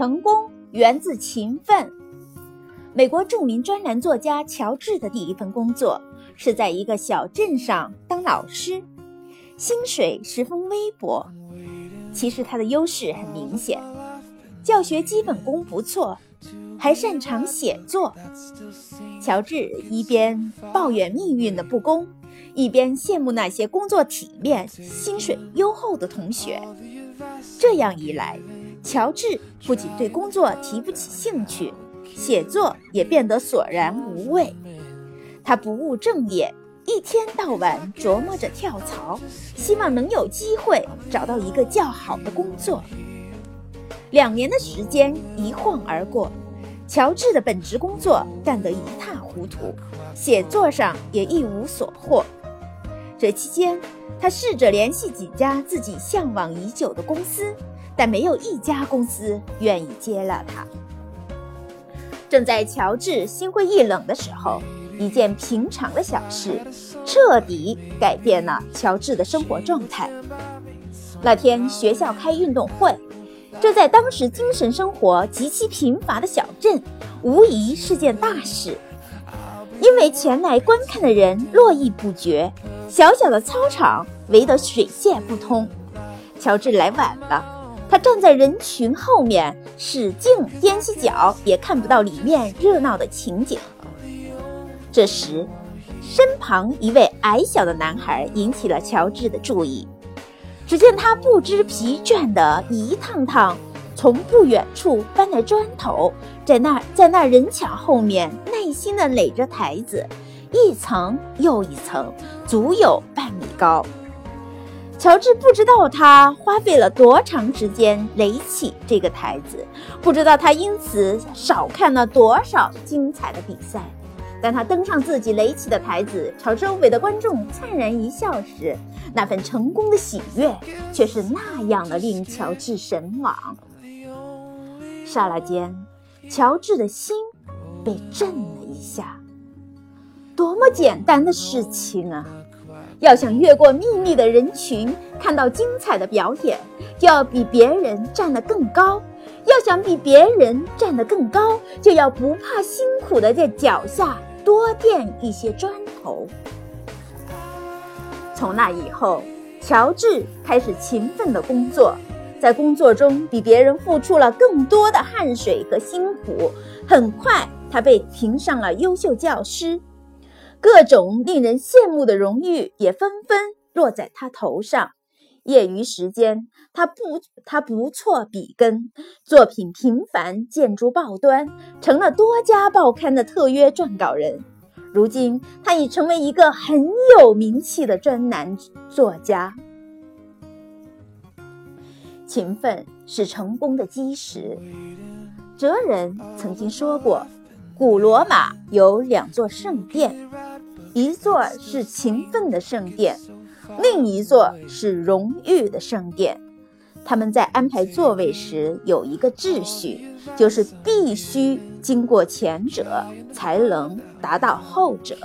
成功源自勤奋。美国著名专栏作家乔治的第一份工作是在一个小镇上当老师，薪水十分微薄。其实他的优势很明显，教学基本功不错，还擅长写作。乔治一边抱怨命运的不公，一边羡慕那些工作体面、薪水优厚的同学。这样一来，乔治不仅对工作提不起兴趣。写作也变得索然无味，他不务正业，一天到晚琢磨着跳槽，希望能有机会找到一个较好的工作。两年的时间一晃而过，乔治的本职工作干得一塌糊涂，写作上也一无所获。这期间，他试着联系几家自己向往已久的公司，但没有一家公司愿意接纳他。正在乔治心灰意冷的时候，一件平常的小事彻底改变了乔治的生活状态。那天学校开运动会，这在当时精神生活极其贫乏的小镇，无疑是件大事。因为前来观看的人络绎不绝，小小的操场围得水泄不通。乔治来晚了。他站在人群后面，使劲踮起脚，也看不到里面热闹的情景。这时，身旁一位矮小的男孩引起了乔治的注意。只见他不知疲倦地一趟趟从不远处搬来砖头，在那在那人墙后面耐心地垒着台子，一层又一层，足有半米高。乔治不知道他花费了多长时间垒起这个台子，不知道他因此少看了多少精彩的比赛。当他登上自己垒起的台子，朝周围的观众灿然一笑时，那份成功的喜悦却是那样的令乔治神往。刹那间，乔治的心被震了一下。多么简单的事情啊！要想越过密密的人群，看到精彩的表演，就要比别人站得更高；要想比别人站得更高，就要不怕辛苦的在脚下多垫一些砖头。从那以后，乔治开始勤奋的工作，在工作中比别人付出了更多的汗水和辛苦。很快，他被评上了优秀教师。各种令人羡慕的荣誉也纷纷落在他头上。业余时间，他不他不错笔耕，作品频繁，建筑报端，成了多家报刊的特约撰稿人。如今，他已成为一个很有名气的专栏作家。勤奋是成功的基石。哲人曾经说过，古罗马有两座圣殿。一座是勤奋的圣殿，另一座是荣誉的圣殿。他们在安排座位时有一个秩序，就是必须经过前者，才能达到后者。